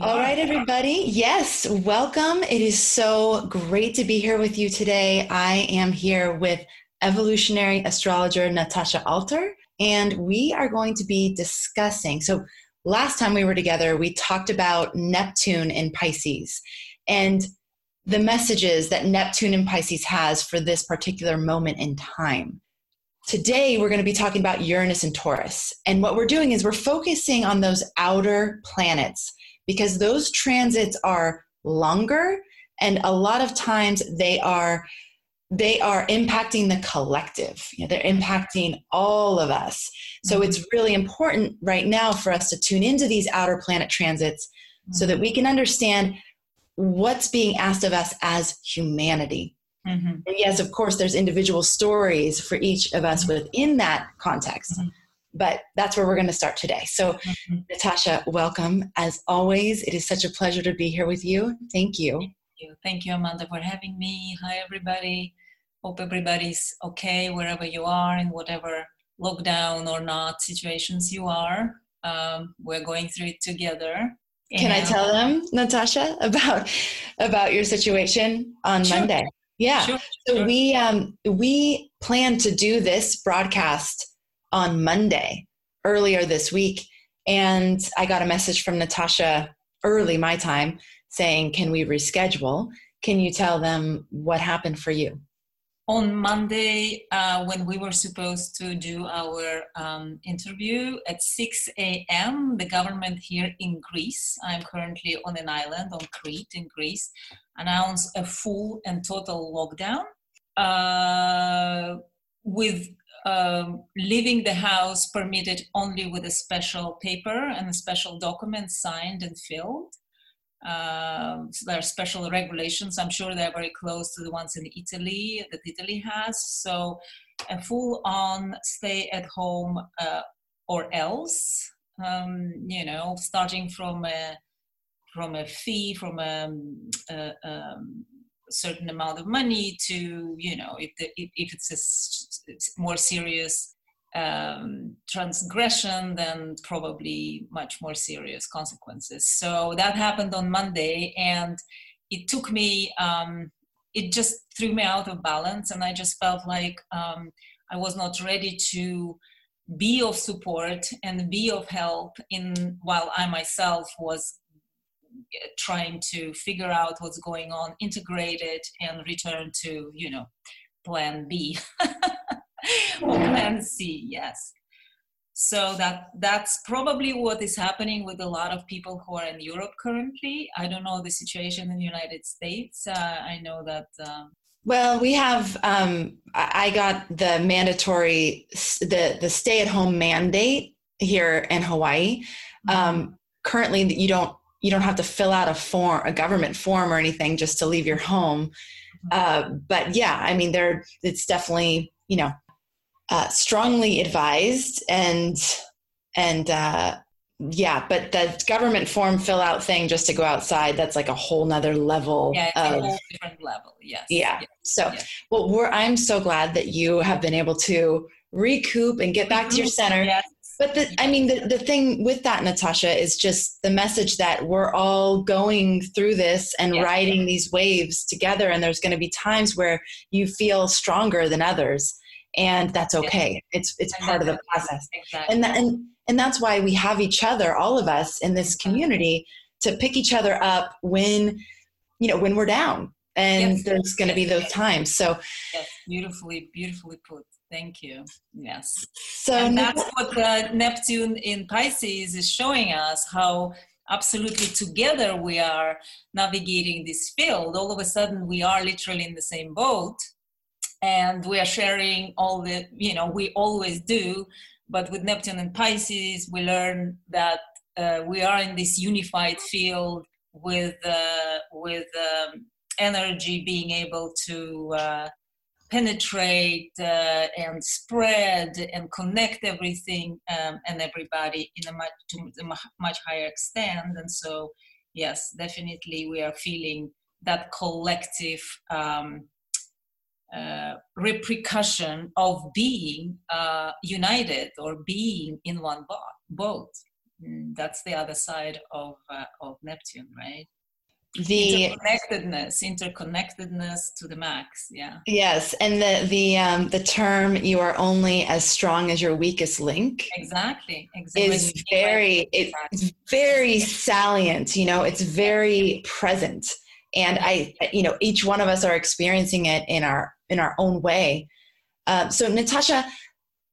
All right, everybody. Yes, welcome. It is so great to be here with you today. I am here with evolutionary astrologer Natasha Alter, and we are going to be discussing. So, last time we were together, we talked about Neptune in Pisces and the messages that Neptune in Pisces has for this particular moment in time. Today, we're going to be talking about Uranus and Taurus. And what we're doing is we're focusing on those outer planets because those transits are longer and a lot of times they are they are impacting the collective you know, they're impacting all of us so mm-hmm. it's really important right now for us to tune into these outer planet transits so that we can understand what's being asked of us as humanity mm-hmm. and yes of course there's individual stories for each of us mm-hmm. within that context mm-hmm but that's where we're going to start today. So, mm-hmm. Natasha, welcome. As always, it is such a pleasure to be here with you. Thank you. Thank you, Thank you Amanda, for having me. Hi, everybody. Hope everybody's okay wherever you are in whatever lockdown or not situations you are. Um, we're going through it together. Can I tell them, Natasha, about about your situation on sure. Monday? Yeah. Sure, so we um, we plan to do this broadcast on Monday earlier this week. And I got a message from Natasha early my time saying, Can we reschedule? Can you tell them what happened for you? On Monday, uh, when we were supposed to do our um, interview at 6 a.m., the government here in Greece, I'm currently on an island on Crete in Greece, announced a full and total lockdown uh, with um, leaving the house permitted only with a special paper and a special document signed and filled. Uh, so there are special regulations. I'm sure they're very close to the ones in Italy that Italy has. So a full-on stay at home uh, or else, um, you know, starting from a from a fee, from a, a, um, certain amount of money to you know if the, if, it's a more serious um, transgression then probably much more serious consequences. So that happened on monday and it took me um, it just threw me out of balance and i just felt like um, i was not ready to be of support and be of help in while i myself was trying to figure out what's going on, integrate it, and return to, you know, plan B or plan C, yes. So that that's probably what is happening with a lot of people who are in Europe currently. I don't know the situation in the United States. Uh, I know that. Um, well, we have. Um, I got the mandatory the the stay at home mandate here in Hawaii. Mm-hmm. Um, currently, you don't you don't have to fill out a form, a government form or anything just to leave your home. Uh, but yeah, I mean, there it's definitely you know uh, strongly advised and and uh, yeah, but the government form fill out thing just to go outside that's like a whole nother level. Yeah, of, different level. Yes. Yeah. Yes. So yes. well, we're I'm so glad that you have been able to recoup and get back to your center. Yes. But the, I mean, the, the thing with that, Natasha, is just the message that we're all going through this and yes. riding these waves together. And there's going to be times where you feel stronger than others. And that's okay. It's, it's part of the process. Exactly. And, that, and, and that's why we have each other, all of us in this mm-hmm. community, to pick each other up when, you know, when we're down. And yes. there's going to be those times. So, yes, beautifully, beautifully put. Thank you. Yes. So and that's what uh, Neptune in Pisces is showing us how absolutely together we are navigating this field. All of a sudden, we are literally in the same boat and we are sharing all the, you know, we always do. But with Neptune and Pisces, we learn that uh, we are in this unified field with, uh, with um, energy being able to uh, penetrate uh, and spread and connect everything um, and everybody in a much to a much higher extent and so yes definitely we are feeling that collective um, uh, repercussion of being uh, united or being in one boat mm, that's the other side of uh, of Neptune, right? The interconnectedness interconnectedness to the max yeah. Yes and the the um the term you are only as strong as your weakest link exactly exactly. Is very it's very salient you know it's very present. And i you know each one of us are experiencing it in our in our own way. Um, so natasha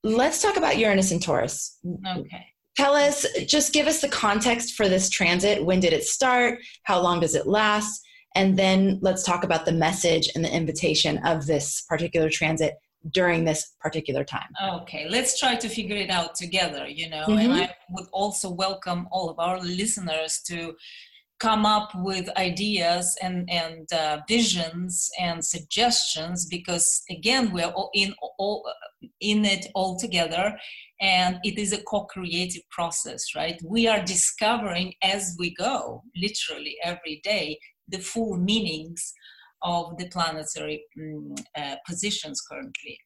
let's talk about uranus and taurus. Okay Tell us, just give us the context for this transit. When did it start? How long does it last? And then let's talk about the message and the invitation of this particular transit during this particular time. Okay, let's try to figure it out together, you know. Mm-hmm. And I would also welcome all of our listeners to come up with ideas and and uh, visions and suggestions because again we're all in all in it all together and it is a co-creative process right? We are discovering as we go literally every day the full meanings of the planetary um, uh, positions currently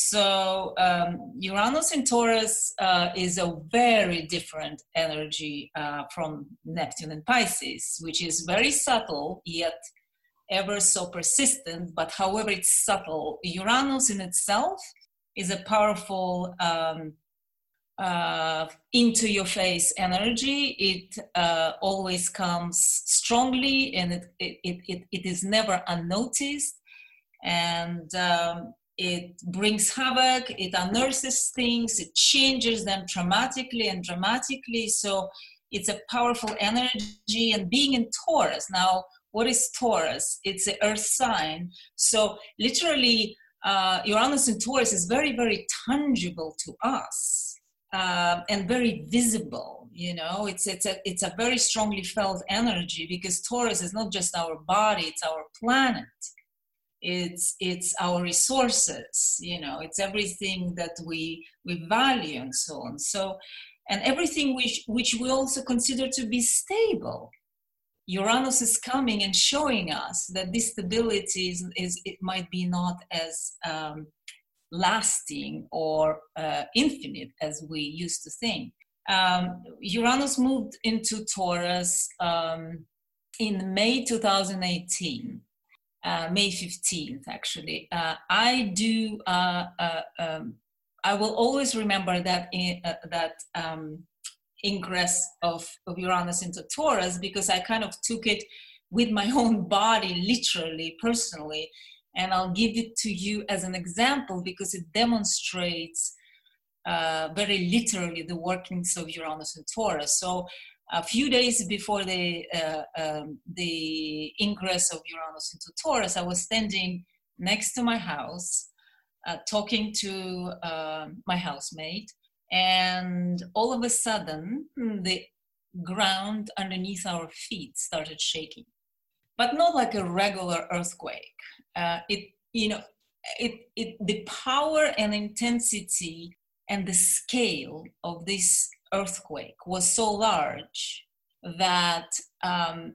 so um, Uranus in Taurus uh, is a very different energy uh, from Neptune in Pisces, which is very subtle yet ever so persistent. But however it's subtle, Uranus in itself is a powerful um, uh, into your face energy. It uh, always comes strongly and it, it, it, it is never unnoticed. And um, it brings havoc, it unearths things, it changes them dramatically and dramatically. So it's a powerful energy. And being in Taurus, now, what is Taurus? It's the earth sign. So literally, uh, Uranus in Taurus is very, very tangible to us. Uh, and very visible you know it's it's a it's a very strongly felt energy because taurus is not just our body it's our planet it's it's our resources you know it's everything that we we value and so on. So and everything which which we also consider to be stable. Uranus is coming and showing us that this stability is, is it might be not as um, lasting or uh, infinite as we used to think. Um, uranus moved into taurus um, in may 2018 uh, May 15th, actually. Uh, I do, uh, uh, um, I will always remember that, in, uh, that um, ingress of, of Uranus into Taurus because I kind of took it with my own body, literally, personally. And I'll give it to you as an example because it demonstrates uh, very literally the workings of Uranus and Taurus. So a few days before the uh, um, the ingress of Uranus into Taurus, I was standing next to my house, uh, talking to uh, my housemate, and all of a sudden, the ground underneath our feet started shaking, but not like a regular earthquake. Uh, it, you know, it, it, the power and intensity and the scale of this earthquake was so large that um,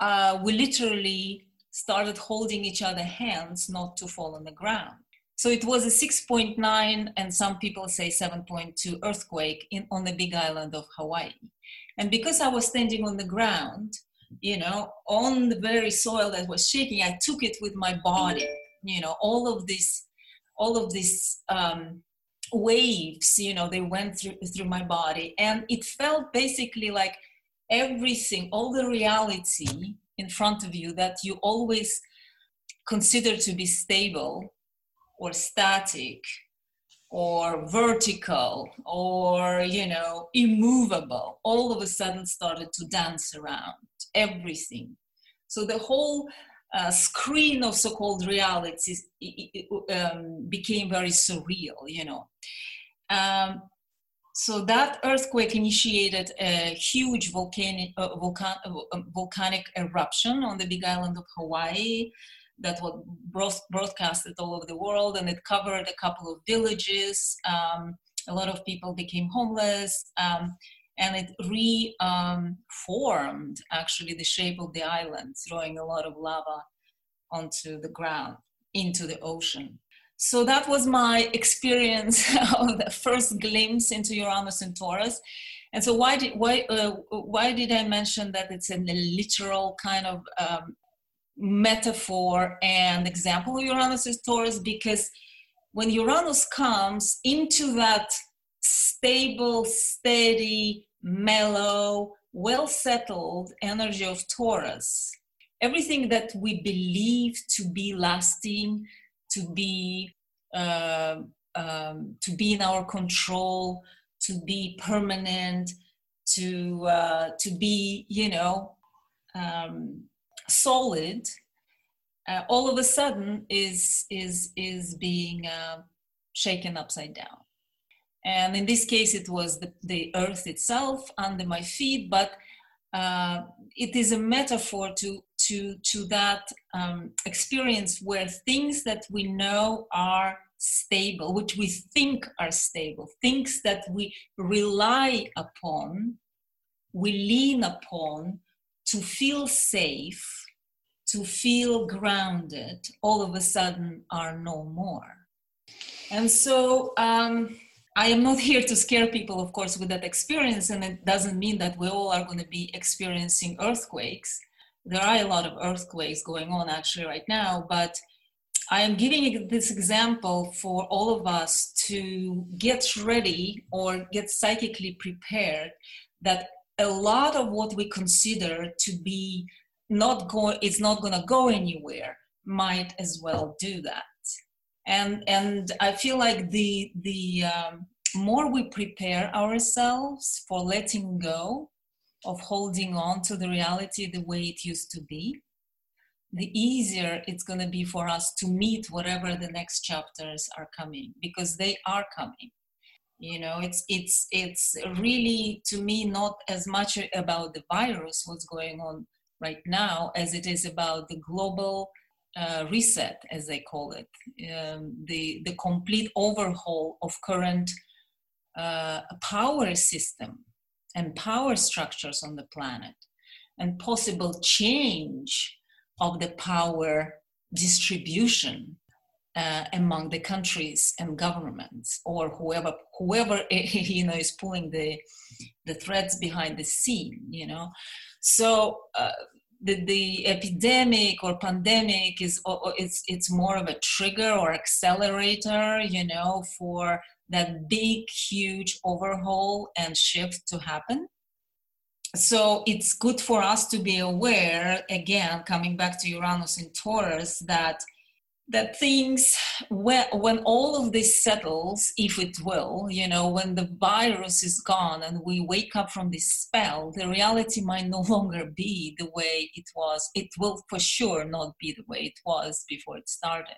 uh, we literally started holding each other hands not to fall on the ground. So it was a 6.9 and some people say 7.2 earthquake in, on the big island of Hawaii. And because I was standing on the ground, you know, on the very soil that was shaking, I took it with my body. You know, all of this, all of this um, waves you know they went through through my body. And it felt basically like everything all the reality in front of you that you always consider to be stable or static or vertical or you know immovable all of a sudden started to dance around everything. So the whole screen of so-called realities um, became very surreal, you know. Um, so that earthquake initiated a huge volcanic, uh, volcan, uh, volcanic eruption on the big island of Hawaii that was broadcasted all over the world and it covered a couple of villages. Um, a lot of people became homeless. Um, and it reformed actually the shape of the island, throwing a lot of lava onto the ground, into the ocean. So that was my experience of the first glimpse into Uranus and Taurus. And so why did why uh, why did I mention that it's a literal kind of um, metaphor and example of Uranus is Taurus? Because when Uranus comes into that stable, steady, mellow, well settled energy of Taurus, everything that we believe to be lasting, to be uh, um, to be in our control, to be permanent, to uh, to be you know um, solid, uh, all of a sudden is is is being uh, shaken upside down. And in this case, it was the, the earth itself under my feet, but uh, it is a metaphor to to to that um, experience where things that we know are stable, which we think are stable, things that we rely upon, we lean upon to feel safe, to feel grounded, all of a sudden are no more. And so um, I am not here to scare people, of course, with that experience, and it doesn't mean that we all are going to be experiencing earthquakes. There are a lot of earthquakes going on actually right now, but I am giving this example for all of us to get ready or get psychically prepared that a lot of what we consider to be not going it's not going to go anywhere might as well do that and and i feel like the the um, more we prepare ourselves for letting go of holding on to the reality the way it used to be the easier it's going to be for us to meet whatever the next chapters are coming because they are coming. You know it's it's it's really to me not as much about the virus what's going on right now as it is about the global uh, reset as they call it. Um, the the complete overhaul of current uh, power system and power structures on the planet and possible change of the power distribution uh, among the countries and governments or whoever whoever you know is pulling the the threads behind the scene you know. So uh, the, the epidemic or pandemic is it's it's more of a trigger or accelerator you know for that big huge overhaul and shift to happen. So it's good for us to be aware again coming back to uranus in taurus that that things when, when all of this settles if it will you know when the virus is gone and we wake up from this spell the reality might no longer be the way it was. It will for sure not be the way it was before it started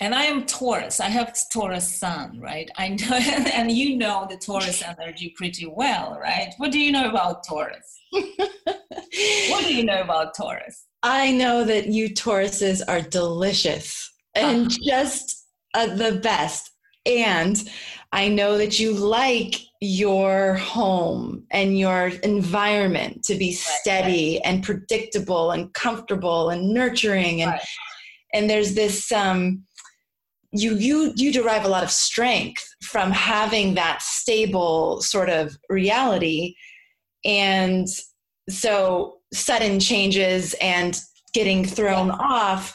and I am Taurus. I have Taurus sun, right? I know, and you know the Taurus energy pretty well, right? What do you know about Taurus? what do you know about Taurus? I know that you Tauruses are delicious and uh-huh. just uh, the best. And I know that you like your home and your environment to be steady right, right. and predictable and comfortable and nurturing and right. and there's this um you you you derive a lot of strength from having that stable sort of reality. And so sudden changes and getting thrown off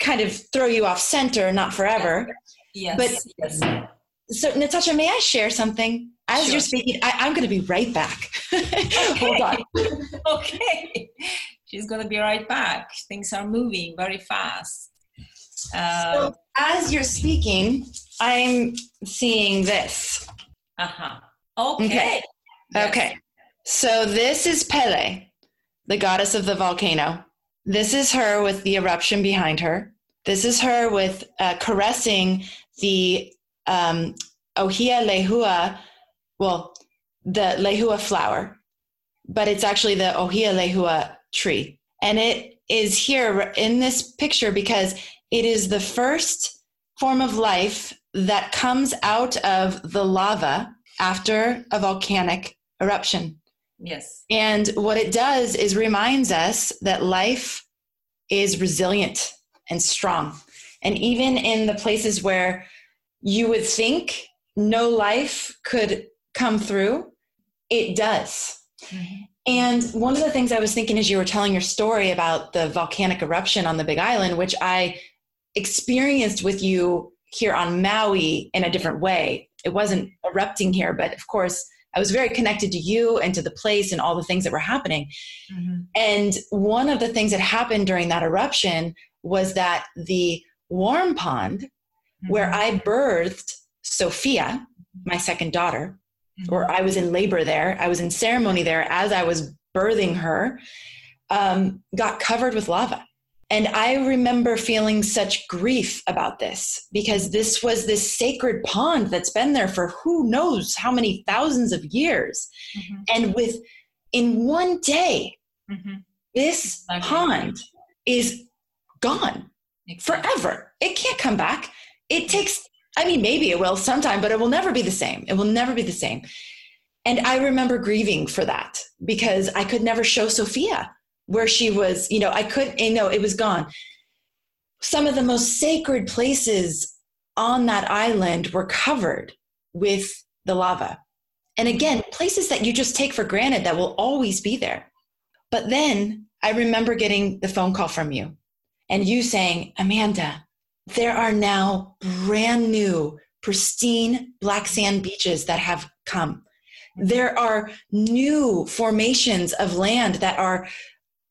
kind of throw you off center not forever. Yes. But yes. so natasha may i share something? As sure. you're speaking I, am going to be right back. Hold on. Okay. She's going to be right back. Things are moving very fast uh, so as you're speaking, I'm seeing this. Uh huh. Okay. Okay. Yes. okay. So this is Pele, the goddess of the volcano. This is her with the eruption behind her. This is her with uh, caressing the um, Ohia lehua, well, the lehua flower, but it's actually the Ohia lehua tree. And it is here in this picture because it is the first form of life that comes out of the lava after a volcanic eruption. Yes. And what it does is reminds us that life is resilient and strong. And even in the places where you would think no life could come through, It does. Mm-hmm. And one of the things I was thinking as you were telling your story about the volcanic eruption on the Big Island, which I experienced with you here on Maui in a different way. It wasn't erupting here, but of course, I was very connected to you and to the place and all the things that were happening. Mm-hmm. And one of the things that happened during that eruption was that the warm pond mm-hmm. where I birthed Sophia, my second daughter, mm-hmm. or I was in labor there, I was in ceremony there as I was birthing her, um, got covered with lava. And I remember feeling such grief about this because this was this sacred pond that's been there for who knows how many thousands of years. Mm-hmm. And with in one day, mm-hmm. this exactly. pond is gone exactly. forever. It can't come back. It takes, I mean, maybe it will sometime, but it will never be the same. It will never be the same. And I remember grieving for that because I could never show Sophia where she was, you know, I couldn't, eh, you know, it was gone. Some of the most sacred places on that island were covered with the lava. And again, places that you just take for granted that will always be there. But then I remember getting the phone call from you and you saying, Amanda, there are now brand new, pristine black sand beaches that have come. There are new formations of land that are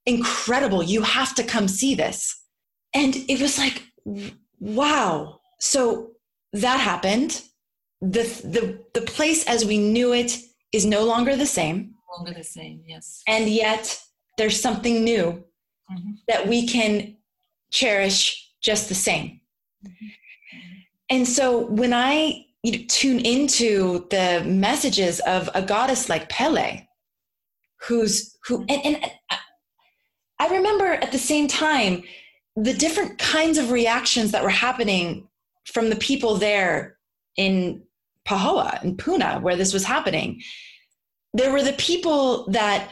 incredible. You have to come see this. And it was like, wow. So that happened. The, the, the place as we knew it is no longer the same. No longer the same, yes. And yet there's something new mm-hmm. that we can cherish just the same. Mm-hmm. And so when I you know, tune into the messages of a goddess like Pele, who's who, and, and I remember at the same time the different kinds of reactions that were happening from the people there in Pahoa and Puna, where this was happening. There were the people that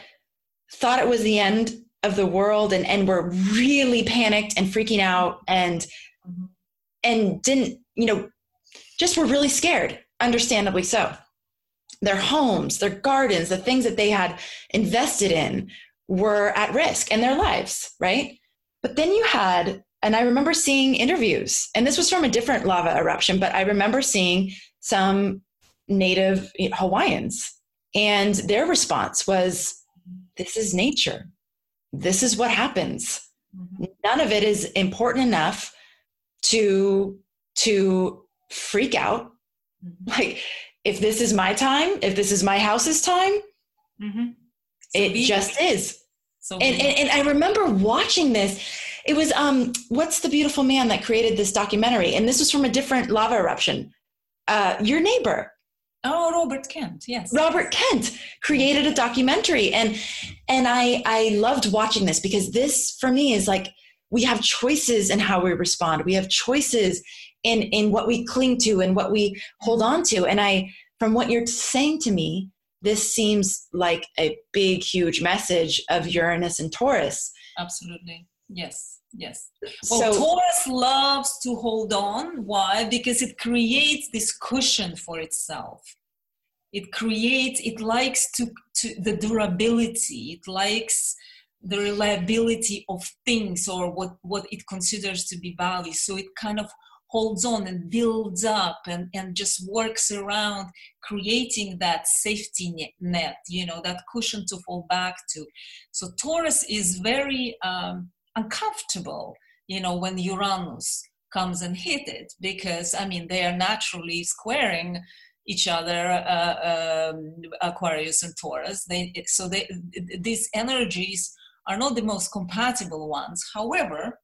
thought it was the end of the world and, and were really panicked and freaking out and mm-hmm. and didn't, you know, just were really scared, understandably so. Their homes, their gardens, the things that they had invested in were at risk in their lives, right? But then you had, and I remember seeing interviews, and this was from a different lava eruption, but I remember seeing some native Hawaiians, and their response was, This is nature. This is what happens. Mm-hmm. None of it is important enough to to freak out. Mm-hmm. Like, if this is my time, if this is my house's time, mm-hmm it just is. So and, and, and I remember watching this. It was um, what's the beautiful man that created this documentary? And this was from a different lava eruption. Uh, your neighbor. Oh, Robert Kent. Yes. Robert Kent created a documentary, and and I I loved watching this because this for me is like we have choices in how we respond. We have choices in in what we cling to and what we hold on to. And I, from what you're saying to me, this seems like a big, huge message of Uranus and Taurus. Absolutely. Yes. Yes. Well, so, Taurus loves to hold on. Why? Because it creates this cushion for itself. It creates, it likes to, to the durability. It likes the reliability of things or what, what it considers to be value. So it kind of holds on and builds up and, and just works around creating that safety net, you know, that cushion to fall back to. So Taurus is very um, uncomfortable, you know, when Uranus comes and hit it because, I mean, they are naturally squaring each other, uh, um, Aquarius and Taurus. They, so they, these energies are not the most compatible ones. However,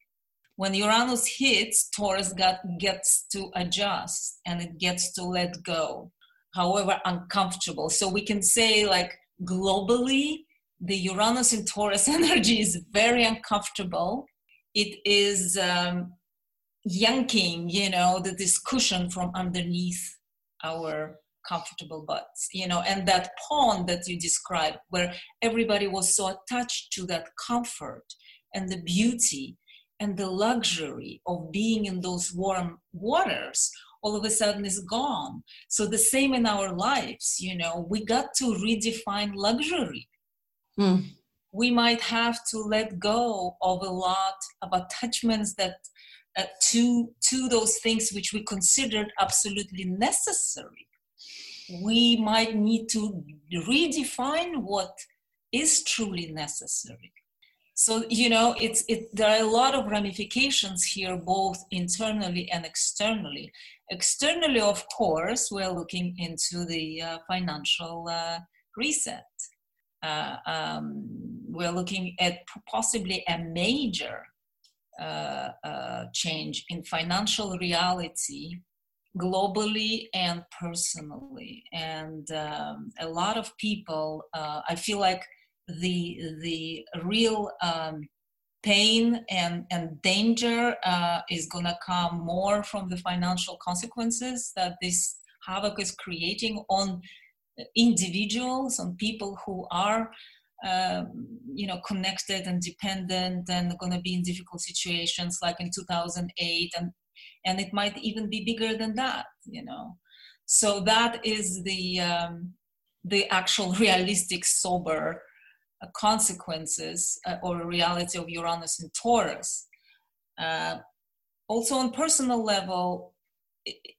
when Uranus hits, Taurus got, gets to adjust and it gets to let go, however uncomfortable. So we can say, like, globally, the Uranus in Taurus energy is very uncomfortable. It is um, yanking, you know, the, this cushion from underneath our comfortable butts, you know, and that pond that you described, where everybody was so attached to that comfort and the beauty and the luxury of being in those warm waters all of a sudden is gone. So the same in our lives, you know, we got to redefine luxury. Mm. We might have to let go of a lot of attachments that uh, to to those things which we considered absolutely necessary. We might need to redefine what is truly necessary so you know it's it there are a lot of ramifications here both internally and externally. Externally of course we're looking into the uh, financial uh, reset. Uh, um, we're looking at possibly a major uh, uh, change in financial reality globally and personally. And um, a lot of people uh, i feel like the the real um, pain and and danger uh, is gonna come more from the financial consequences that this havoc is creating on individuals on people who are um, you know connected and dependent and going to be in difficult situations like in 2008 and and it might even be bigger than that you know. So that is the um, the actual realistic sober consequences uh, or reality of Uranus in Taurus. Uh, also, on personal level,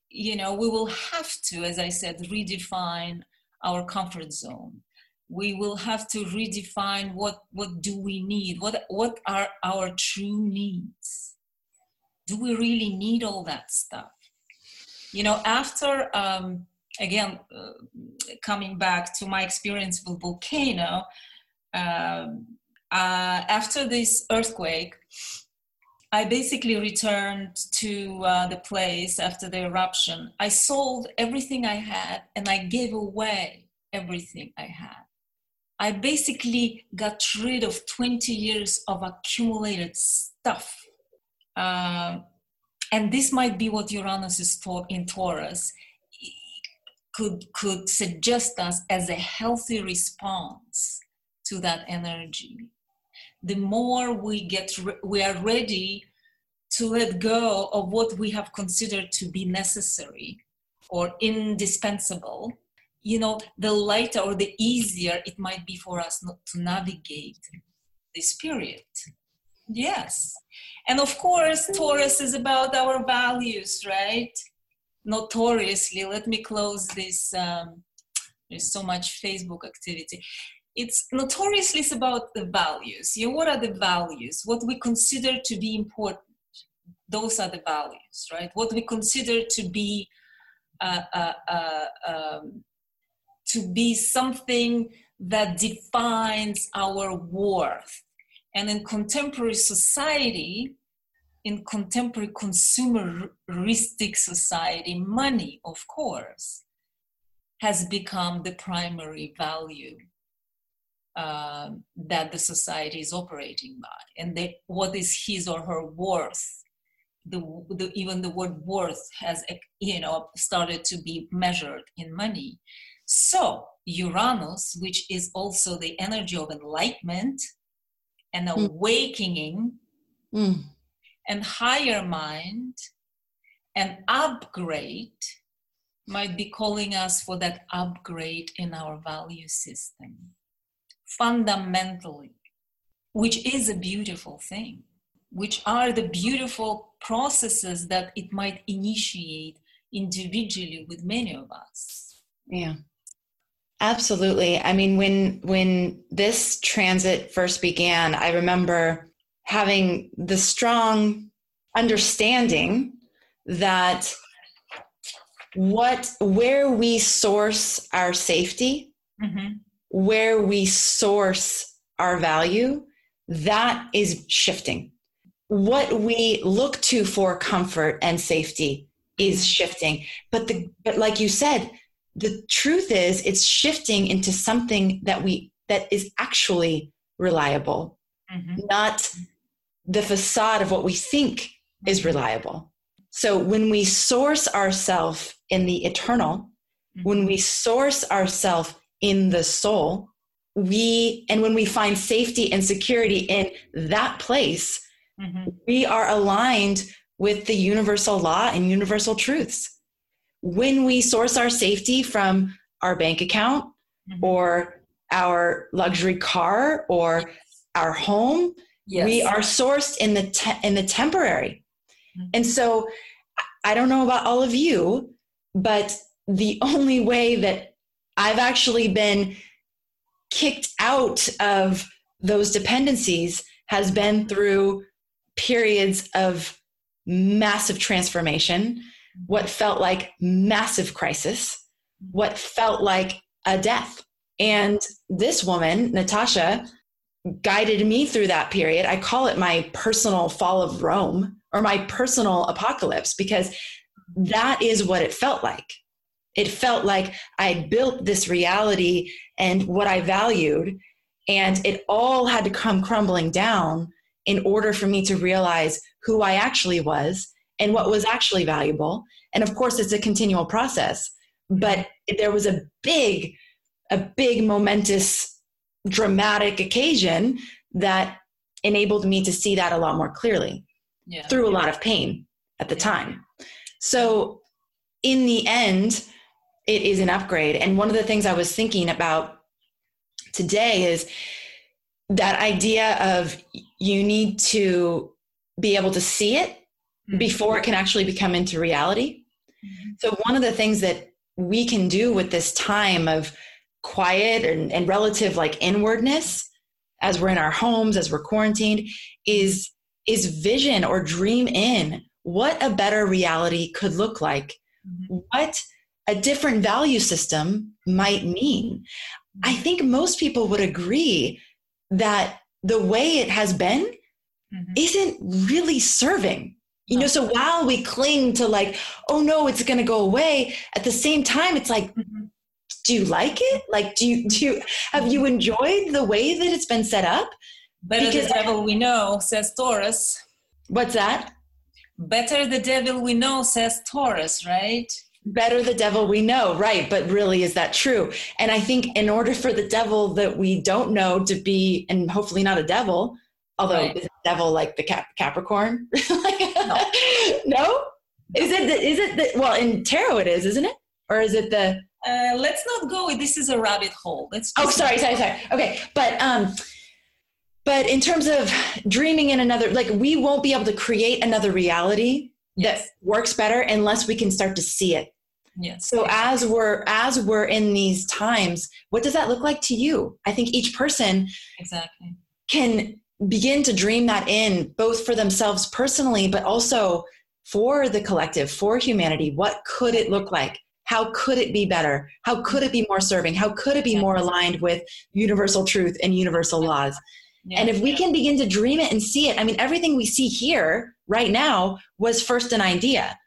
you know, we will have to, as I said, redefine our comfort zone. We will have to redefine what what do we need. What what are our true needs? Do we really need all that stuff? You know, after um, again uh, coming back to my experience with volcano uh, after this earthquake, I basically returned to uh, the place after the eruption. I sold everything I had and I gave away everything I had. I basically got rid of 20 years of accumulated stuff. Uh, and this might be what Uranus is for in Taurus could, could suggest us as a healthy response to that energy. The more we get re- we are ready to let go of what we have considered to be necessary or indispensable you know the lighter or the easier it might be for us not to navigate this period. Yes. And of course taurus is about our values right? Notoriously let me close this um, there's so much facebook activity it's notoriously about the values. You know, what are the values? What we consider to be important. Those are the values, right? What we consider to be uh, uh, uh, um, to be something that defines our worth. And in contemporary society, in contemporary consumeristic society, money, of course, has become the primary value uh, that the society is operating by and they, what is his or her worth the, the, even the word worth has you know started to be measured in money so uranus which is also the energy of enlightenment and hmm. awakening mm. and higher mind and upgrade might be calling us for that upgrade in our value system fundamentally, which is a beautiful thing, which are the beautiful processes that it might initiate individually with many of us. Yeah. Absolutely. I mean when when this transit first began, I remember having the strong understanding that what where we source our safety mm-hmm where we source our value, that is shifting. What we look to for comfort and safety is shifting. But the but like you said, the truth is it's shifting into something that we that is actually reliable, mm-hmm. not the facade of what we think is reliable. So when we source ourselves in the eternal, mm-hmm. when we source ourselves in the soul, we, and when we find safety and security in that place, mm-hmm. we are aligned with the universal law and universal truths. when we source our safety from our bank account mm-hmm. or our luxury car or our home, yes. we are sourced in the te- in the temporary. Mm-hmm. And so I don't know about all of you, but the only way that I've actually been kicked out of those dependencies has been through periods of massive transformation, what felt like massive crisis, what felt like a death. And this woman, Natasha, guided me through that period. I call it my personal fall of Rome or my personal apocalypse because that is what it felt like. It felt like I built this reality and what I valued, and it all had to come crumbling down in order for me to realize who I actually was and what was actually valuable. And of course, it's a continual process, but there was a big, a big momentous, dramatic occasion that enabled me to see that a lot more clearly yeah. through a lot of pain at the time. So, in the end, it is an upgrade. And one of the things I was thinking about today is that idea of you need to be able to see it mm-hmm. before it can actually become into reality. Mm-hmm. So, one of the things that we can do with this time of quiet and, and relative like inwardness as we're in our homes, as we're quarantined, is is vision or dream in what a better reality could look like, mm-hmm. what a different value system might mean. I think most people would agree that the way it has been mm-hmm. isn't really serving. You know, so while we cling to like, oh no, it's going to go away, at the same time, it's like, mm-hmm. do you like it? Like, do you, do you, have you enjoyed the way that it's been set up? Better because the devil we know, says Taurus. What's that? Better the devil we know, says Taurus, right? Better the devil we know, right? But really, is that true? And I think in order for the devil that we don't know to be, and hopefully not a devil, although right. devil like the Cap- Capricorn? like, no. no. Is it? The, is it? The, well, in tarot it is, isn't it? Or is it the? Uh, let's not go. This is a rabbit hole. Let's. Oh, sorry, sorry, sorry. Okay, but um, but in terms of dreaming in another like we won't be able to create another reality yes. that works better unless we can start to see it. Yes. So as we're as we're in these times what does that look like to you? I think each person exactly. can begin to dream that in both for themselves personally but also for the collective for humanity. What could it look like? How could it be better? How could it be more serving? How could it be more aligned with universal truth and universal laws? And if we can begin to dream it and see it, I mean, everything we see here right now was first an idea.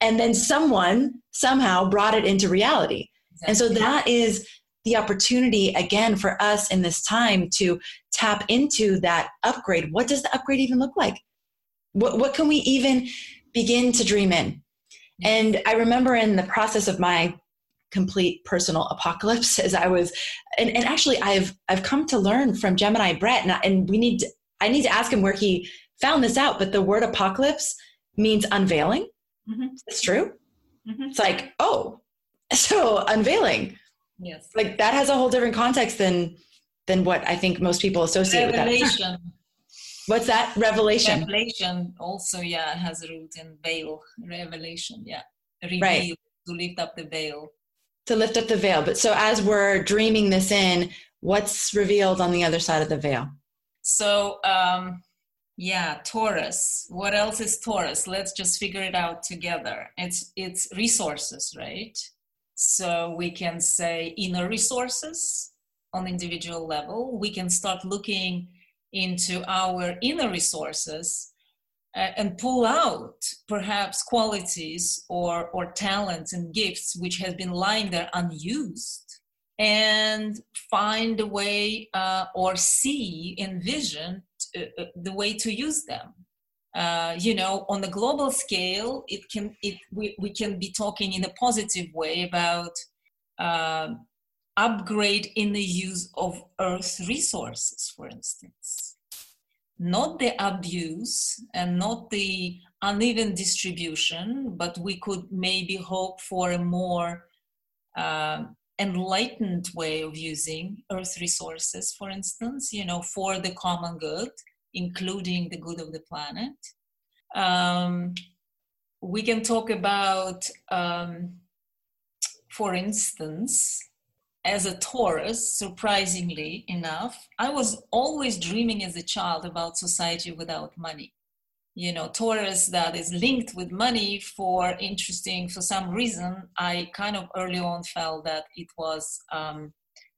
And then someone somehow brought it into reality. Exactly. And so that is the opportunity again for us in this time to tap into that upgrade. What does the upgrade even look like? What, what can we even begin to dream in? And I remember in the process of my complete personal apocalypse as I was, and, and actually I've I've come to learn from Gemini Brett, and, and we need to, I need to ask him where he found this out. But the word apocalypse means unveiling. Mm-hmm. It's true. Mm-hmm. It's like oh, so unveiling. Yes, like that has a whole different context than than what I think most people associate Revelation. with that. What's that? Revelation. Revelation also, yeah, has a root in veil. Revelation, yeah. Reveal, right. to lift up the veil to lift up the veil. But so as we're dreaming this in, what's revealed on the other side of the veil? So, um, yeah, Taurus. What else is Taurus? Let's just figure it out together. It's it's resources, right? So we can say inner resources on individual level. We can start looking into our inner resources uh, and pull out perhaps qualities or, or talents and gifts which has been lying there unused and find a way uh, or see envision uh, uh, the way to use them. Uh, you know on the global scale it can it we, we can be talking in a positive way about uh, upgrade in the use of earth resources for instance. Not the abuse and not the uneven distribution, but we could maybe hope for a more uh, enlightened way of using earth resources for instance you know for the common good including the good of the planet. Um, we can talk about um, for instance as a taurus surprisingly enough i was always dreaming as a child about society without money you know taurus that is linked with money for interesting for some reason i kind of early on felt that it was um,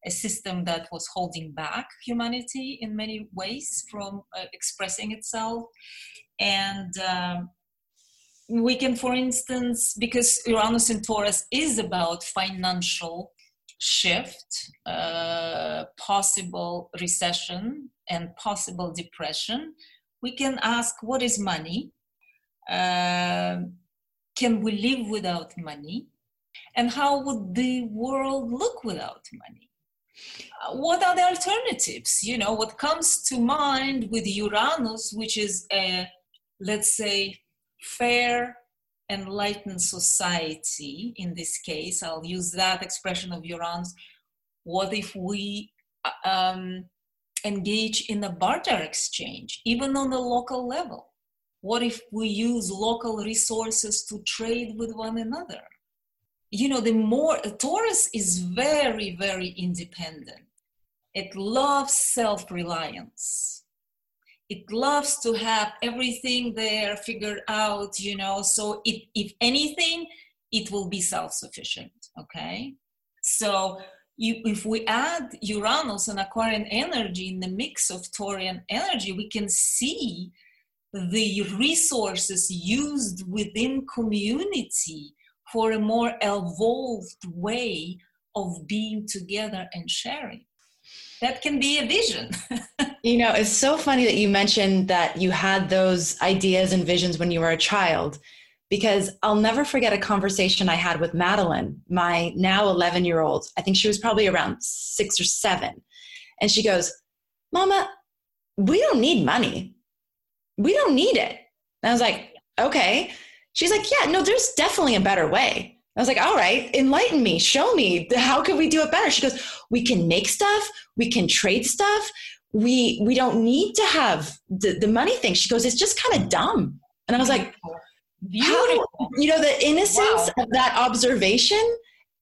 a system that was holding back humanity in many ways from uh, expressing itself. And um, we can for instance because uranus in taurus is about financial shift uh, possible recession and possible depression we can ask what is money? Uh, can we live without money? And how would the world look without money? Uh, what are the alternatives? You know what comes to mind with uranus which is a let's say fair enlightened society in this case. I'll use that expression of uranus. What if we uh, um, engage in a barter exchange, even on a local level? What if we use local resources to trade with one another? You know, the more Taurus is very, very independent. It loves self reliance. It loves to have everything there figured out, you know. So, it, if anything, it will be self sufficient, okay? So, you, if we add Uranus and Aquarian energy in the mix of Taurian energy, we can see the resources used within community for a more evolved way of being together and sharing. That can be a vision. you know, it's so funny that you mentioned that you had those ideas and visions when you were a child because I'll never forget a conversation I had with Madeline, my now 11 year old. I think she was probably around six or seven. And she goes, Mama, we don't need money. We don't need it. And I was like, okay. She's like, yeah, no, there's definitely a better way. I was like, all right, enlighten me, show me how can we do it better? She goes, we can make stuff, we can trade stuff. We we don't need to have the, the money thing. She goes, it's just kind of dumb. And I was like, Beautiful. You know, the innocence wow. of that observation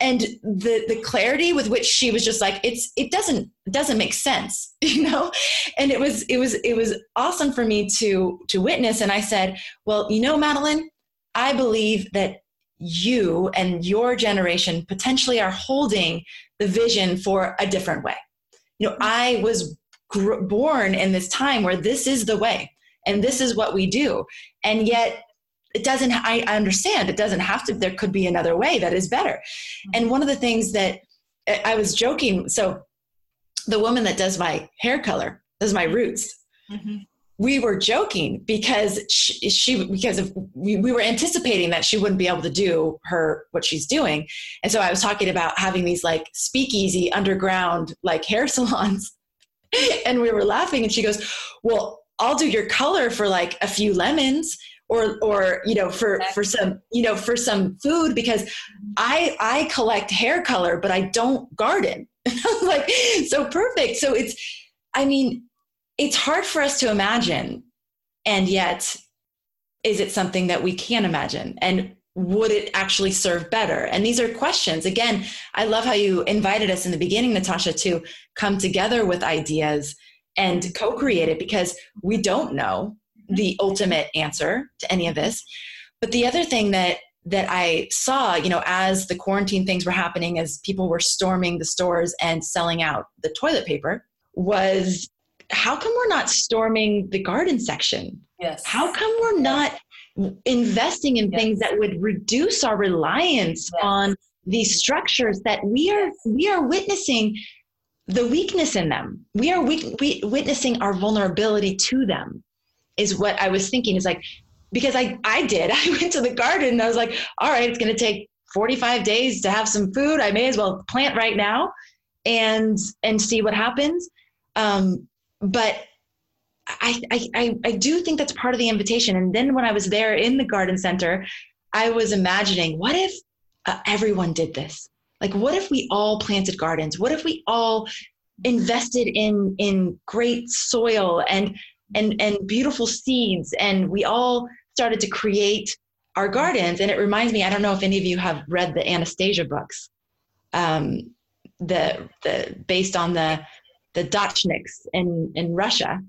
and the the clarity with which she was just like it's it doesn't doesn't make sense you know and it was it was it was awesome for me to to witness and i said well you know madeline i believe that you and your generation potentially are holding the vision for a different way you know i was gr- born in this time where this is the way and this is what we do and yet it doesn't I, I understand it doesn't have to there could be another way that is better mm-hmm. and one of the things that i was joking so the woman that does my hair color does my roots mm-hmm. we were joking because she, she because of we, we were anticipating that she wouldn't be able to do her what she's doing and so i was talking about having these like speakeasy underground like hair salons and we were laughing and she goes well i'll do your color for like a few lemons or or you know for for some you know for some food because i i collect hair color but i don't garden. Like so perfect. So it's i mean it's hard for us to imagine. And yet is it something that we can imagine? And would it actually serve better? And these are questions. Again i love how you invited us in the beginning natasha to come together with ideas and co-create it because we don't know the ultimate answer to any of this. But the other thing that that I saw, you know, as the quarantine things were happening, as people were storming the stores and selling out the toilet paper, was how come we're not storming the garden section? Yes. How come we're not investing in yes. things that would reduce our reliance yes. on these structures that we are we are witnessing the weakness in them. We are we, we, witnessing our vulnerability to them is what I was thinking is like, because I, I did, I went to the garden and I was like, all right, it's going to take 45 days to have some food. I may as well plant right now and, and see what happens. Um, but I, I, I do think that's part of the invitation. And then when I was there in the garden center, I was imagining, what if uh, everyone did this? Like, what if we all planted gardens? What if we all invested in in great soil and and and beautiful seeds, and we all started to create our gardens? And it reminds me, I don't know if any of you have read the Anastasia books, um, the the based on the the Dachniks in in Russia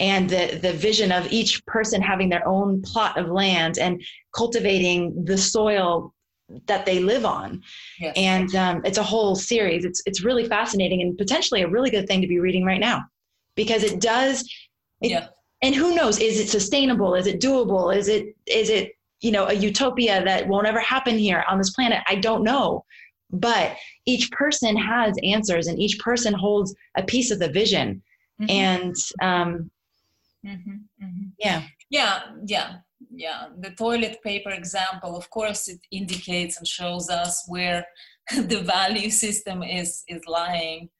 and the, the vision of each person having their own plot of land and cultivating the soil that they live on. Yes. And um, it's a whole series. It's, it's really fascinating and potentially a really good thing to be reading right now because it does. It, yeah. And who knows, is it sustainable? Is it doable? Is it, is it, you know, a utopia that won't ever happen here on this planet? I don't know. But each person has answers and each person holds a piece of the vision. Mm-hmm. And um, Mm-hmm, mm-hmm. Yeah. Yeah, yeah, yeah. The toilet paper example, of course, it indicates and shows us where the value system is is lying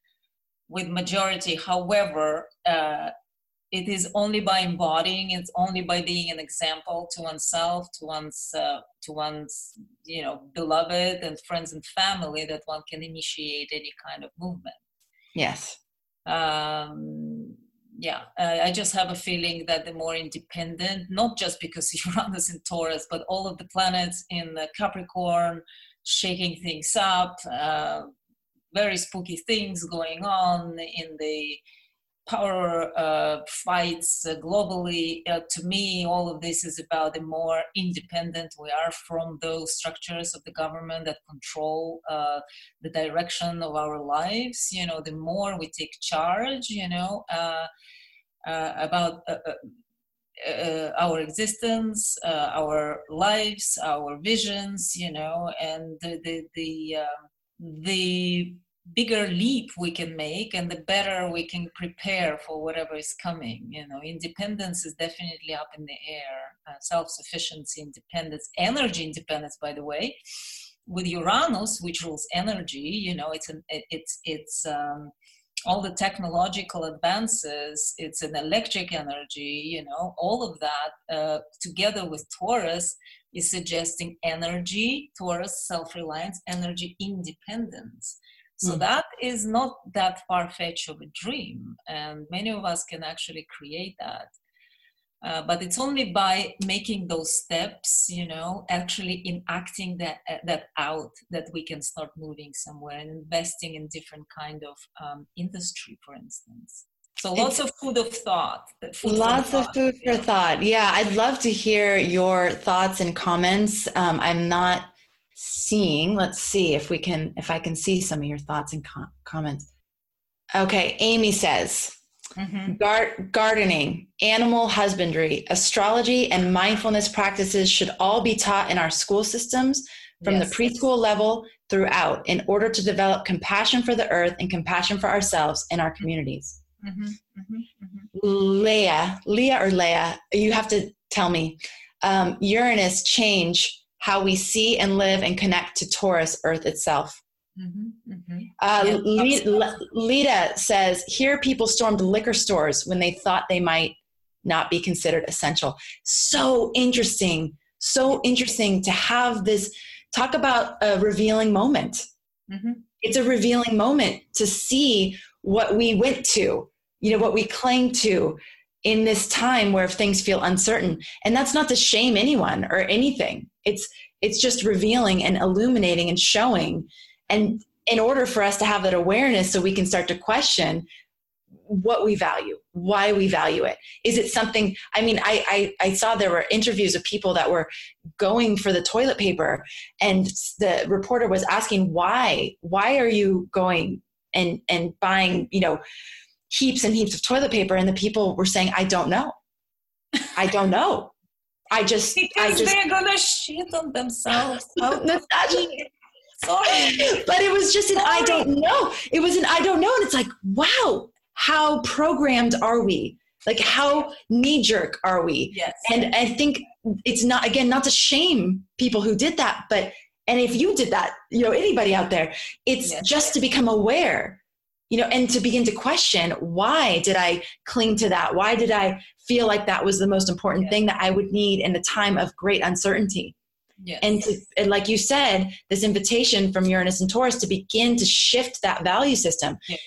with majority. However, uh, it is only by embodying. It's only by being an example to oneself, to one's uh, to one's you know beloved and friends and family that one can initiate any kind of movement. Yes. Um, yeah, uh, I just have a feeling that the more independent, not just because Uranus in Taurus, but all of the planets in the Capricorn shaking things up, uh, very spooky things going on in the power uh, fights uh, globally. Uh, to me, all of this is about the more independent we are from those structures of the government that control uh, the direction of our lives. You know, the more we take charge, you know, uh, uh, about. our existence, our lives, our visions, you know, and the the the, the bigger leap we can make and the better we can prepare for whatever is coming you know. Independence is definitely up in the air. Uh, self-sufficiency independence energy independence by the way. With uranus which rules energy you know it's an it's it's um, all the technological advances it's an electric energy you know. All of that uh, together with taurus is suggesting energy taurus self-reliance energy independence so mm. that is not that far fetched of a dream, and many of us can actually create that. Uh, but it's only by making those steps, you know, actually enacting that uh, that out that we can start moving somewhere and investing in different kind of um, industry, for instance. So lots it's, of food of thought. Food lots of thought. food for thought. Yeah, I'd love to hear your thoughts and comments. Um, I'm not seeing let's see if we can if i can see some of your thoughts and com- comments okay amy says mm-hmm. Gar- gardening animal husbandry astrology and mindfulness practices should all be taught in our school systems from yes. the preschool level throughout in order to develop compassion for the earth and compassion for ourselves and our communities mm-hmm. Mm-hmm. mm-hmm. leah leah or leah you have to tell me um, uranus change how we see and live and connect to Taurus, Earth itself. Mm-hmm, mm-hmm. Uh, yeah, Lita says, here people stormed liquor stores when they thought they might not be considered essential. So interesting. So interesting to have this talk about a revealing moment. Mm-hmm. It's a revealing moment to see what we went to, you know, what we cling to in this time where things feel uncertain. And that's not to shame anyone or anything it's it's just revealing and illuminating and showing. And in order for us to have that awareness so we can start to question what we value why we value it. Is it something i mean I, I, I saw there were interviews of people that were going for the toilet paper and the reporter was asking why why are you going and and buying you know heaps and heaps of toilet paper? And the people were saying i don't know. I don't know I just, because I just, they're gonna shit on themselves. Sorry, but it was just an Sorry. I don't know. It was an I don't know, and it's like, wow, how programmed are we? Like, how knee jerk are we? Yes. And I think it's not again not to shame people who did that, but and if you did that, you know, anybody out there, it's yes. just to become aware you know, and to begin to question why did I cling to that? Why did I feel like that was the most important thing that I would need in a time of great uncertainty? Yes. And, to, and like you said, this invitation from Uranus and Taurus to begin to shift that value system. Yes.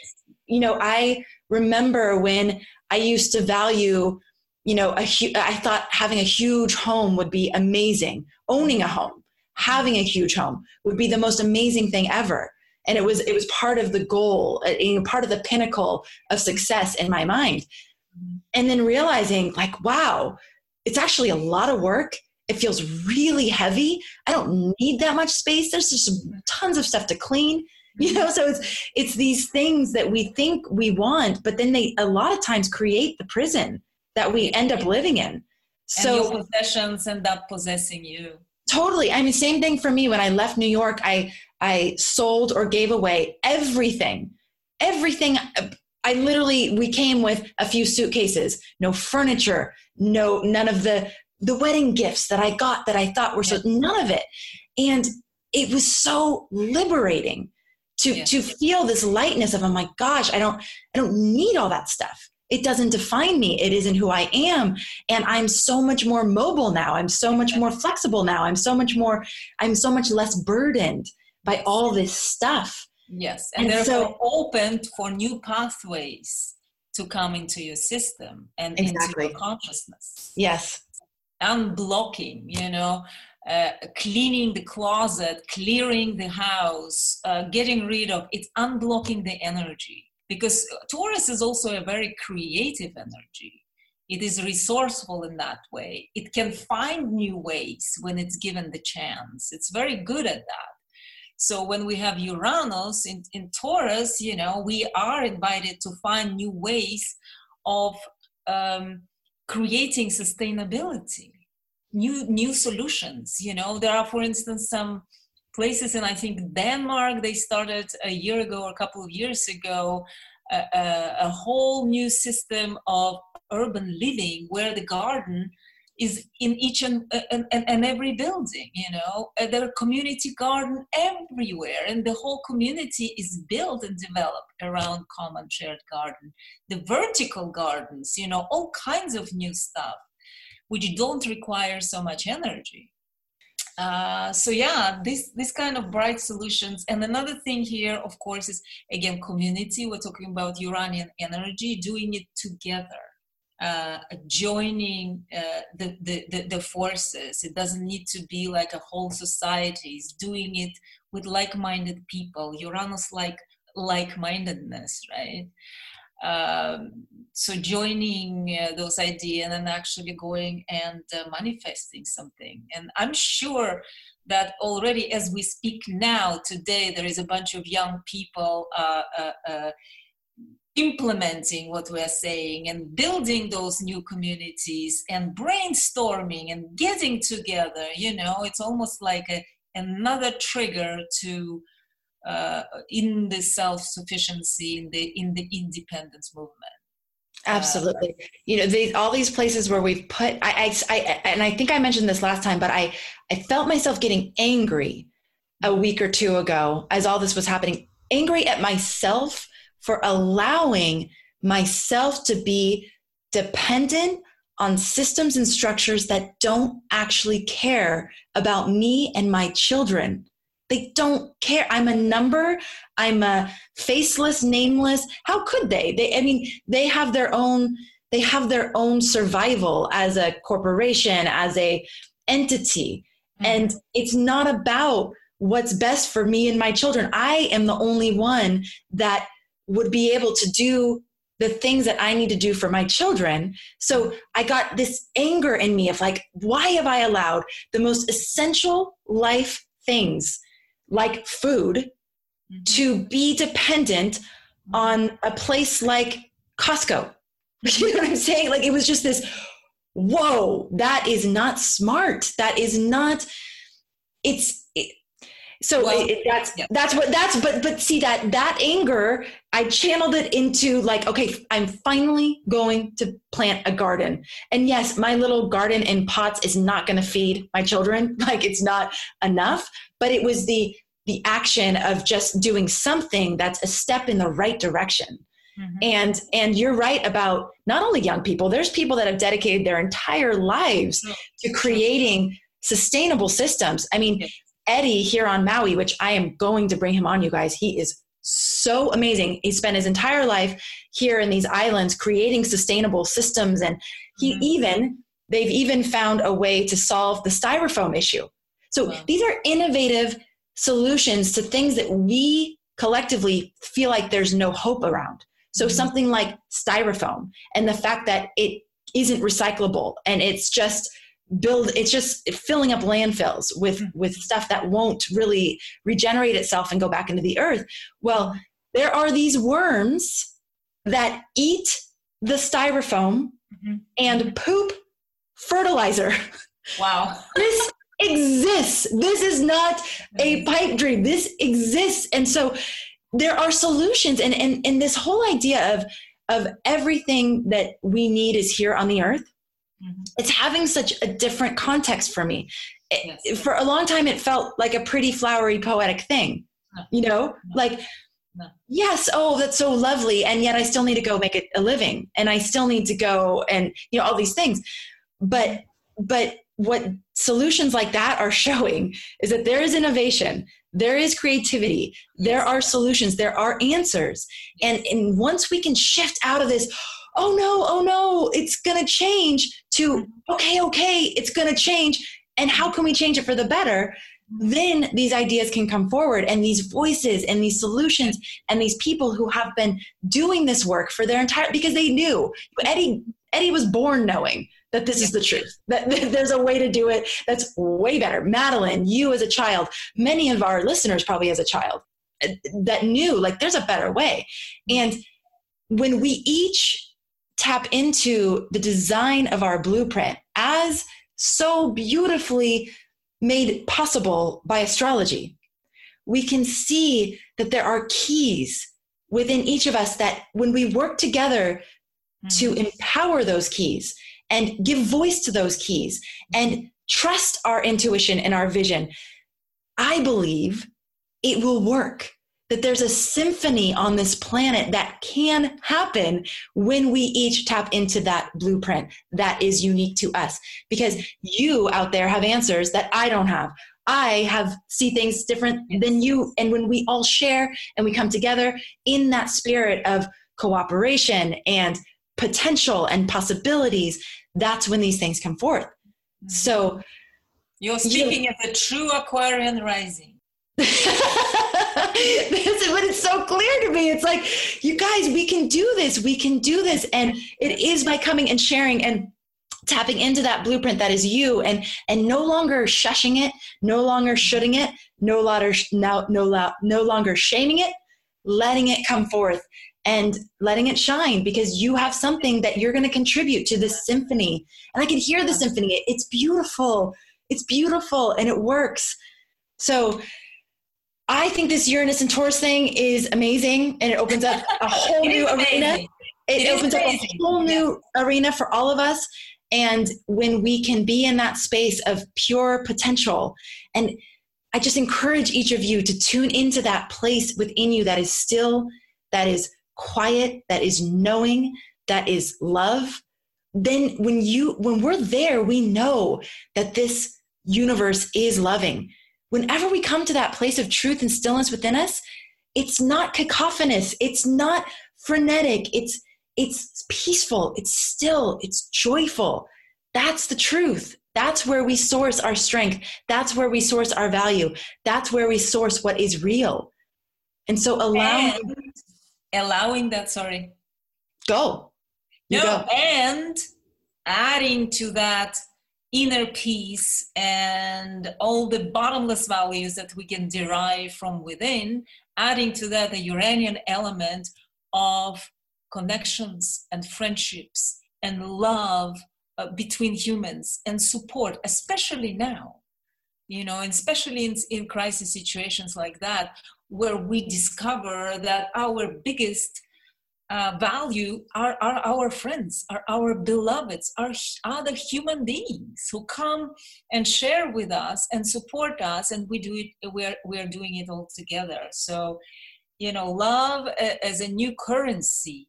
You know, I remember when I used to value, you know, a hu- I thought having a huge home would be amazing. Owning a home, having a huge home would be the most amazing thing ever. And it was it was part of the goal, uh, you know, part of the pinnacle of success in my mind. And then realizing, like, wow, it's actually a lot of work. It feels really heavy. I don't need that much space. There's just tons of stuff to clean you know? So it's it's these things that we think we want but then they a lot of times create the prison that we end up living in. So and your possessions end up possessing you totally i mean same thing for me when i left new york i i sold or gave away everything everything i literally we came with a few suitcases no furniture no none of the the wedding gifts that I got that I thought were so none of it. And it was so liberating to yeah. to feel this lightness of oh my gosh, I don't I don't need all that stuff. It doesn't define me. It isn't who I am. And I'm so much more mobile now. I'm so much more flexible now. I'm so much more I'm so much less burdened by all this stuff. Yes. And, and they're so open for new pathways to come into your system and exactly. into your consciousness. Yes unblocking you know uh, cleaning the closet clearing the house uh, getting rid of it's unblocking the energy because taurus is also a very creative energy. It is resourceful in that way. It can find new ways when it's given the chance. It's very good at that. So when we have uranus in, in taurus you know we are invited to find new ways of um, creating sustainability new new solutions. You know there are for instance some places and i think denmark they started a year ago or a couple of years ago a, a, a whole new system of urban living where the garden is in each and, and, and, every building you know? Uh, there are community garden everywhere and the whole community is built and developed around common shared garden. The vertical gardens you know all kinds of new stuff which don't require so much energy uh, so yeah this this kind of bright solutions and another thing here of course is again community we're talking about uranian energy doing it together uh, joining uh, the, the, the, forces. It doesn't need to be like a whole society. It's doing it with like-minded people. Uranus like like-mindedness, right? Um, so joining uh, those ideas and actually going and uh, manifesting something. And I'm sure that already as we speak now today, there is a bunch of young people uh, uh implementing what we're saying and building those new communities and brainstorming and getting together you know it's almost like a, another trigger to uh, in the self-sufficiency in the in the independence movement absolutely uh, you know they, all these places where we've put I, I, I and i think i mentioned this last time but i i felt myself getting angry a week or two ago as all this was happening angry at myself for allowing myself to be dependent on systems and structures that don't actually care about me and my children. They don't care. I'm a number. I'm a faceless, nameless. How could they? They I mean, they have their own they have their own survival as a corporation, as a entity. Mm-hmm. And it's not about what's best for me and my children. I am the only one that would be able to do the things that I need to do for my children. So I got this anger in me of like, why have I allowed the most essential life things like food mm-hmm. to be dependent on a place like Costco? you know what I'm saying? Like it was just this, whoa, that is not smart. That is not, it's, so well, it, that's yeah. that's what that's but but see that that anger i channeled it into like okay i'm finally going to plant a garden and yes my little garden in pots is not going to feed my children like it's not enough but it was the the action of just doing something that's a step in the right direction. Mm-hmm. And and you're right about not only young people, there's people that have dedicated their entire lives to creating sustainable systems. I mean, Eddie here on Maui, which I am going to bring him on, you guys. He is so amazing. He spent his entire life here in these islands creating sustainable systems. And he mm-hmm. even, they've even found a way to solve the styrofoam issue. So wow. these are innovative solutions to things that we collectively feel like there's no hope around. So mm-hmm. something like styrofoam and the fact that it isn't recyclable and it's just build it's just filling up landfills with mm-hmm. with stuff that won't really regenerate itself and go back into the earth. Well there are these worms that eat the styrofoam mm-hmm. and poop fertilizer. Wow. This exists. This is not a pipe dream. This exists. And so there are solutions. And and, and this whole idea of of everything that we need is here on the earth mm-hmm. it's having such a different context for me yes. it, for a long time it felt like a pretty flowery poetic thing no. you know no. like no. yes oh that's so lovely and yet i still need to go make it a living and i still need to go and you know all these things but but what solutions like that are showing is that there is innovation there is creativity there are solutions there are answers and, and once we can shift out of this oh no oh no it's going to change to okay okay it's going to change and how can we change it for the better then these ideas can come forward and these voices and these solutions and these people who have been doing this work for their entire because they knew eddie eddie was born knowing that this is the truth, that, there's a way to do it that's way better. Madeline, you as a child, many of our listeners probably as a child, uh, that knew like there's a better way. And when we each tap into the design of our blueprint as so beautifully made possible by astrology, we can see that there are keys within each of us that when we work together mm-hmm. to empower those keys and give voice to those keys and trust our intuition and our vision, I believe it will work. That there's a symphony on this planet that can happen when we each tap into that blueprint that is unique to us. Because you out there have answers that I don't have. I have see things different than you. And when we all share and we come together in that spirit of cooperation and potential and possibilities, that's when these things come forth. Mm-hmm. So you're speaking you, as a true Aquarian rising. is it's so clear to me. It's like, you guys, we can do this. We can do this. And it is by coming and sharing and tapping into that blueprint that is you and and no longer shushing it, no longer shooting it, no longer no, no, no longer shaming it, letting it come forth and letting it shine because you have something that you're going to contribute to this symphony. And I can hear the symphony. It's beautiful. It's beautiful and it works. So I think this Uranus and Taurus thing is amazing and it opens up a whole new arena. It, it opens up a whole new yeah. arena for all of us. And when we can be in that space of pure potential, and I just encourage each of you to tune into that place within you that is still, that is quiet, that is knowing, that is love, then when you when we're there, we know that this universe is loving. Whenever we come to that place of truth and stillness within us, it's not cacophonous, it's not frenetic, it's it's peaceful, it's still, it's joyful. That's the truth. That's where we source our strength. That's where we source our value. That's where we source what is real. And so allow and allowing that sorry go you no go. and adding to that inner peace and all the bottomless values that we can derive from within adding to that the uranian element of connections and friendships and love uh, between humans and support especially now. You know and especially in, in crisis situations like that where we discover that our biggest uh, value are, are our friends, are our beloveds, are other human beings who come and share with us and support us, and we do it. We're we're doing it all together. So, you know, love as a new currency.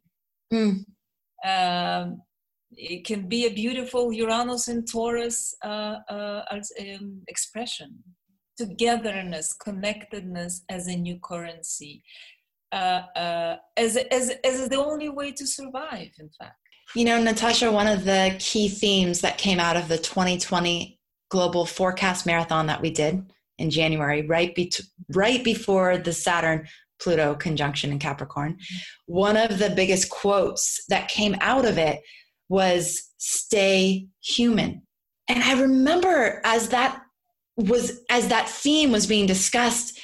Mm. Um, it can be a beautiful Uranus and Taurus uh, uh, um, expression. Togetherness, connectedness as a new currency uh, as, as, as the only way to survive, in fact. You know, Natasha, one of the key themes that came out of the 2020 Global Forecast Marathon that we did in January, right, be- right before the Saturn Pluto conjunction in Capricorn, one of the biggest quotes that came out of it was stay human. And I remember as that was as that theme was being discussed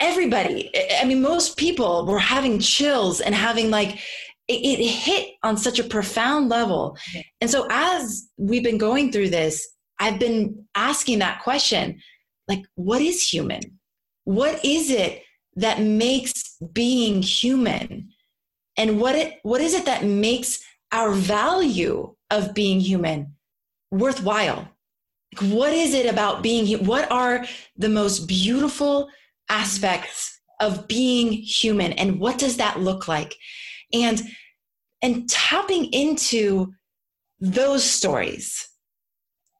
everybody i mean most people were having chills and having like it, it hit on such a profound level. And so as we've been going through this i've been asking that question like what is human? What is it that makes being human? And what it what is it that makes our value of being human worthwhile? Like, what is it about being what are the most beautiful aspects of being human and what does that look like? And and tapping into those stories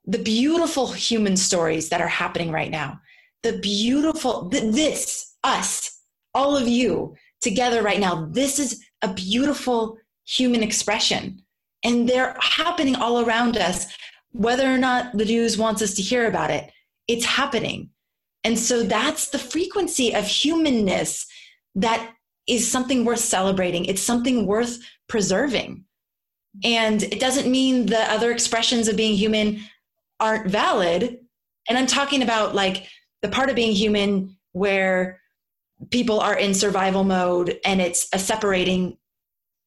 the beautiful human stories that are happening right now the beautiful this us all of you together right now this is a beautiful human expression. And they're happening all around us whether or not the news wants us to hear about it it's happening and so that's the frequency of humanness that is something worth celebrating. It's something worth preserving. And it doesn't mean the other expressions of being human aren't valid. And I'm talking about like the part of being human where people are in survival mode and it's a separating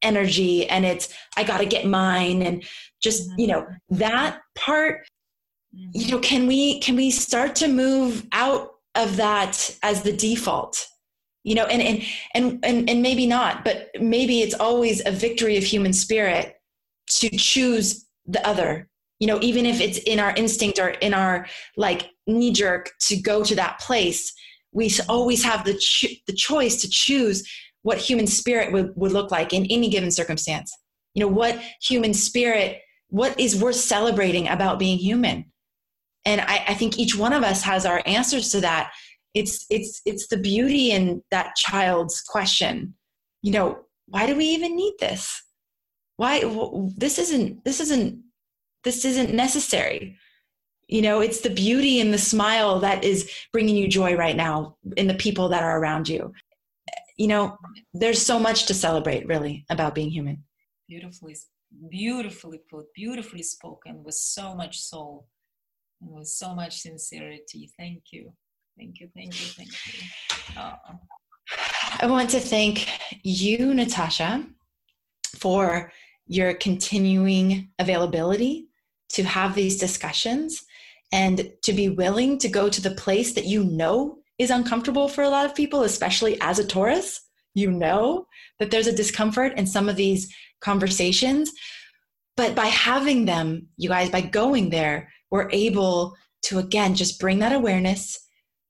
energy and it's, I got to get mine. And just, you know, that part you know can we can we start to move out of that as the default? You know and and and and, and maybe not but maybe it's always a victory of human spirit to choose the other. You know even if it's in our instinct or in our like knee jerk to go to that place we always have the cho- the choice to choose what human spirit would, would look like in any given circumstance. You know what human spirit what is worth celebrating about being human and I, I think each one of us has our answers to that. It's it's it's the beauty in that child's question. You know why do we even need this? Why this isn't this isn't this isn't necessary. You know it's the beauty and the smile that is bringing you joy right now in the people that are around you. You know there's so much to celebrate really about being human. Beautifully beautifully put beautifully spoken with so much soul with so much sincerity. Thank you. Thank you. Thank you. Thank you. Oh. I want to thank you, Natasha, for your continuing availability to have these discussions and to be willing to go to the place that you know is uncomfortable for a lot of people, especially as a Taurus. You know that there's a discomfort in some of these conversations. But by having them, you guys, by going there, we're able to again just bring that awareness,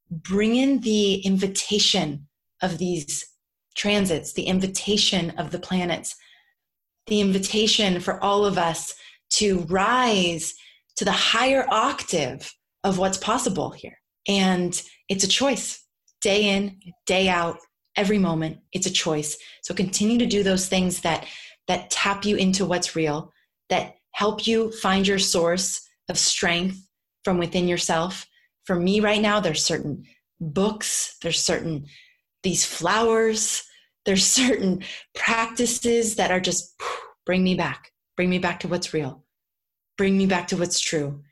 bring in the invitation of these transits, the invitation of the planets, the invitation for all of us to rise to the higher octave of what's possible here. And it's a choice day in, day out, every moment. It's a choice. So continue to do those things that that tap you into what's real, that help you find your source of strength from within yourself. For me right now, there's certain books, there's certain these flowers, there's certain practices that are just bring me back, bring me back to what's real, bring me back to what's true,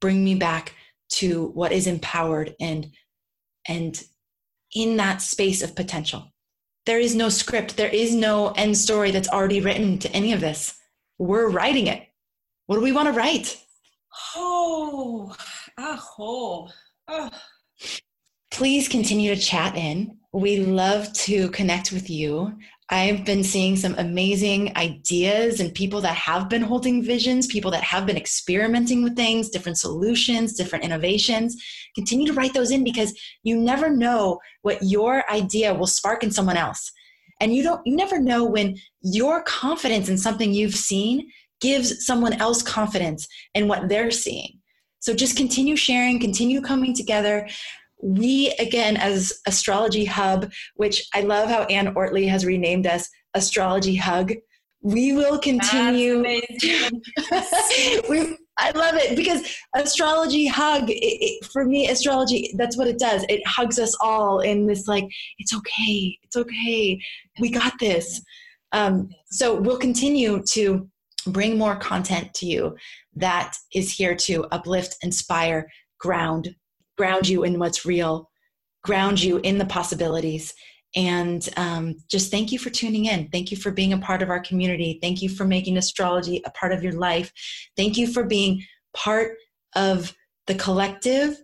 bring me back to what is empowered and and in that space of potential. There is no script, there is no end story that's already written to any of this. We're writing it. What do we want to write? Oh, aho. Oh. Please continue to chat in. We love to connect with you. I've been seeing some amazing ideas and people that have been holding visions, people that have been experimenting with things, different solutions, different innovations. Continue to write those in because you never know what your idea will spark in someone else. And you don't you never know when your confidence in something you've seen gives someone else confidence in what they're seeing. So just continue sharing, continue coming together. We again as astrology hub which i love how anne ortley has renamed us astrology hug we will continue. We, i love it because astrology hug it, it, for me astrology that's what it does. It hugs us all in this like it's okay it's okay. We got this. Um, so we'll continue to bring more content to you that is here to uplift inspire ground ground you in what's real, ground you in the possibilities. And um, just thank you for tuning in. Thank you for being a part of our community. Thank you for making astrology a part of your life. Thank you for being part of the collective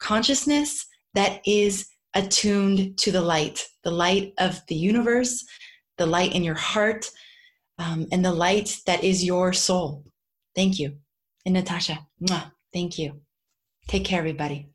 consciousness that is attuned to the light, the light of the universe, the light in your heart, um, and the light that is your soul. Thank you. And Natasha, thank you. Take care, everybody.